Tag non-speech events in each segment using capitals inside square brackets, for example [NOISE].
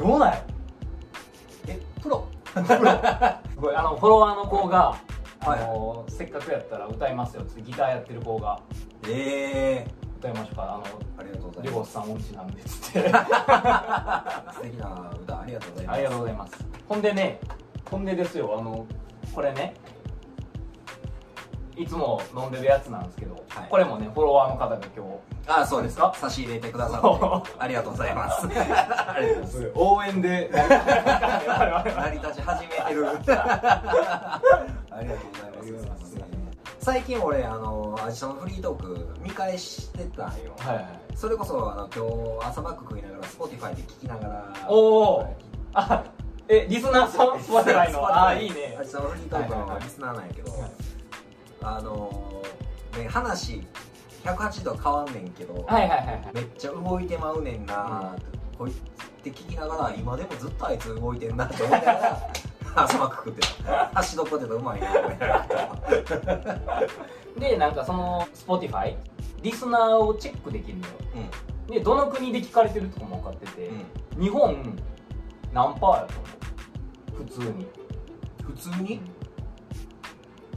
すごない？えプロ？すごいあのフォロワーの子があの、せっかくやったら歌いますよってギターやってる子が。ええ歌いましょうか。あのありがとうござリいます。ゴスさん音痴なんでっつって。[LAUGHS] 素敵な歌ありがとうございます。ありがとうございます。ほんでねほんでですよ。あのこれねいつも飲んでるやつなんですけど、はい。これもねフォロワーの方が今あそうですか。差し入れてくださそってありがとうございます。ありがとうございます。[LAUGHS] 日 [LAUGHS] 応援で。成り立ち始めてる。[LAUGHS] ありがとうございます。最近俺あのアジサのフリートーク見返してたんよ。はいはいそれこそあの今日朝マック食いながら Spotify で聞きながらおおはいあえリスナーさん？Spotify の？ああいいね。アジサのフリートークのリスナーなんやけど、はいあのね話180度変わんねんけど、はいはいはいはい。めっちゃ動いてまうねんなって、こいって聞きながら今でもずっとあいつ動いてんなって思いながら朝マック食ってた。ハッシュドポテトうまいな思いな。がらでなんかその Spotify リスナーをチェックできるのよ。うでどの国で聞かれてるとかも分かってて、ん、うん、日本何パーやと思う？普通に。普通に？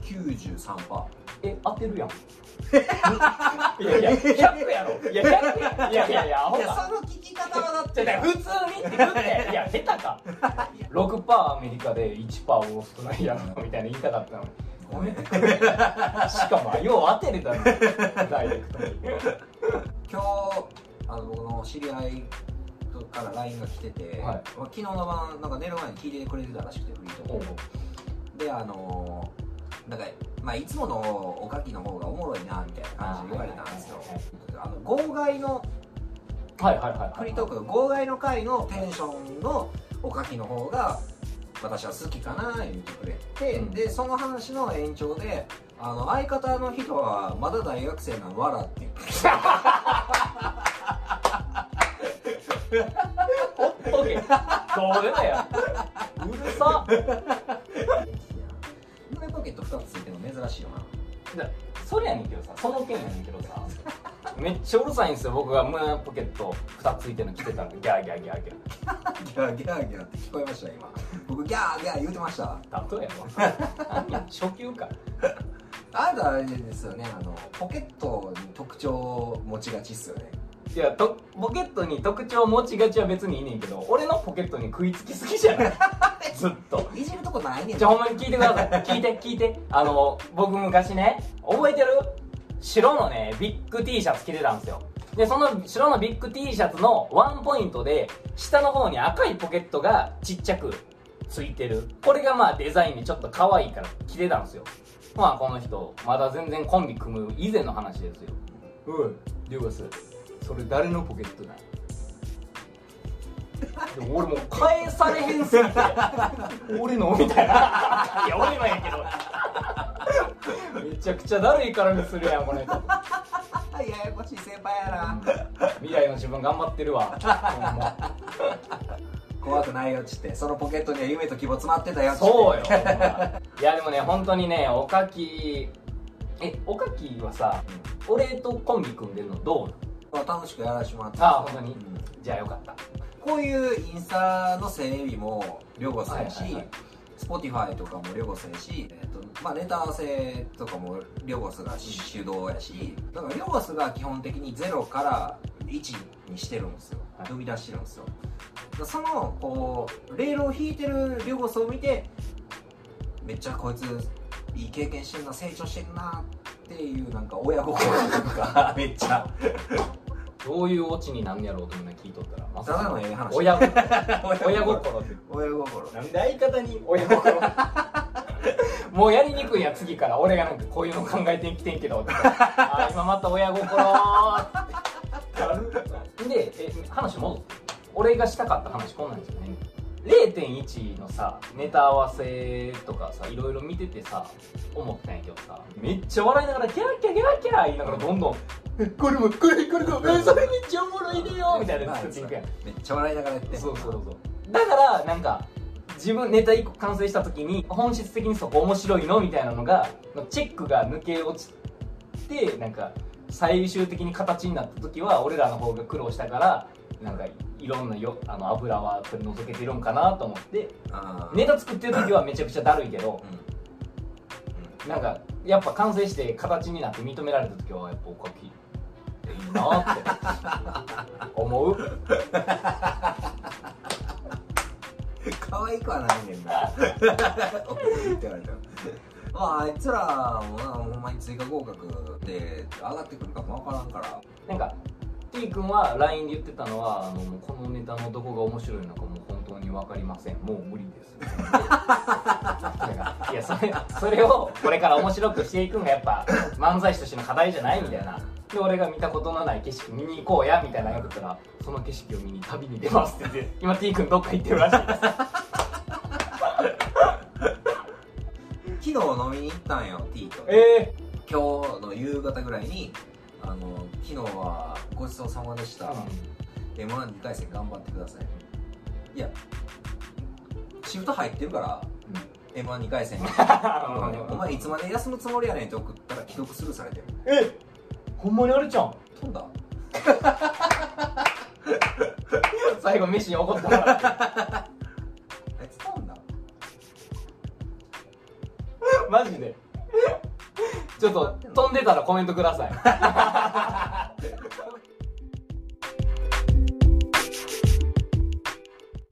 93%え当てるやん。[LAUGHS] いやいや100やろ。いや100や。いやいやいやアホいやかその聞き方はだって。じゃあ普通にって言って。いや下手か。6%アメリカで1%オーストラリアのみたいな言いたかったのに。ごめん。しかもよう当てれたのダイレクトに。今日あの僕の知り合いから LINE が来てて、はい。まあ昨日の晩なんか寝る前に聞いてくれてたらしくてフリートークであのーなんか、まあ、いつものおかきの方がおもろいなみたいな感じで言われたんですよ。あの号外のはいはい。はいはいフリートークの号外の回のテンションのおかきの方が私は好きかな言ってくれて、うん。でその話の延長であの相方の人はまだ大学生なの笑って。言ってほっとけ。どうでもやうるさしいよな。だそれやねんけどさその件やねんけどさめっちゃうるさいんですよ僕が胸ポケット2つついてるの着てたんでギャーギャーギャーギャギャーギャーギャーって聞こえました今。僕ギャーギャー言うてました。ー例えば。何初級か。[LAUGHS] あなたあれですよねあのポケットに特徴を持ちがちっすよねいやとポケットに特徴を持ちがちは別にいいねんけど俺のポケットに食いつきすぎじゃない？[LAUGHS] ずっと。いじるとこないねん。じゃあほんまに聞いてください。聞いて聞いて。あの僕昔ね覚えてる？白のねビッグ T シャツ着てたんですよ。でその白のビッグ T シャツのワンポイントで下の方に赤いポケットがちっちゃくついてる。これがまあデザインでちょっと可愛いから着てたんですよ。まあこの人まだ全然コンビ組む以前の話ですよ。おいリュウガスそれ誰のポケットだ [LAUGHS] でも俺もう返されへんすぎて。[LAUGHS] 俺のみたいな。いや俺のやけど。めちゃくちゃだるい絡みするやんこの人ややこしい先輩やな。未来の自分頑張ってるわ。怖くないよっつってそのポケットには夢と希望詰まってたよっつって。そうよいやでもね本当にねおかきえおかきはさ俺とコンビ組んでるのどうなの？まあ楽しくやらせてもらってあ本当に。うん。じゃあよかった。こういうインスタの整備も両方そうやし、はいはいはい。Spotify とかも両方そうやし、えっとまあ、ネタ合わせとかも両方が主導やしだから両方が基本的に0から1にしてるんですよ。はい。呼び出してるんですよ。そのこうレールを引いてる両方を見てめっちゃこいついい経験してるな成長してるなっていうなんか親心とか [LAUGHS] めっちゃどういうオチになんねやろうとみんな聞いとったらまただのええ話。親心。[LAUGHS] 親心。って。親心。なんで相方に親心？[LAUGHS] もうやりにくいや次から。俺がなんかこういうの考えてきてんけど。ってあ今また親心って。でえ話戻って。俺がしたかった話こんなんですよね0.1のさネタ合わせとかさいろいろ見ててさ思ったんやけどさめっちゃ笑いながらキャーキャーキャーキャー言いながらどんどん「えこれもこれこれこれえそれめっちゃおもろいでよ」みたいな。の作っていめっちゃ笑いながらやって。んそうそうそう。だからなんか自分ネタ1個完成した時に本質的にそこ面白いのみたいなのがのチェックが抜け落ちてなんか最終的に形になった時は俺らの方が苦労したからなんかいろんなよあの油は取り除けてるんかなと思ってネタ作ってる時はめちゃくちゃだるいけどうん。なんかやっぱ完成して形になって認められた時はやっぱおかきいいなって。思う可愛くはないねんな送って言われたまああいつらもなほんまに追加合格で上がってくるかもわからんからなんか T 君は LINE で言ってたのはあのこのネタのどこが面白いのかもう本当に分かりません。もう無理です。いやそれそれをこれから面白くしていくのがやっぱ漫才師としての課題じゃないみたいなで俺が見たことのない景色見に行こうやみたいなの言ったらその景色を見に旅に出ますって言って [LAUGHS] 今 T 君どっか行ってるらしいです。昨日飲みに行ったんよ T と。え今日の夕方ぐらいにあの昨日はごちそうさまでした、え m 1 2回戦頑張ってください。いやシフト入ってるから m 1 2回戦に [LAUGHS] お前いつまで休むつもりやねんって送ったら既読スルーされてる。えほんまにあれちゃん飛んだ。[LAUGHS] 最後飯に怒ったからあいつ飛んだ。マジで。ちょっと飛んでたらコメントください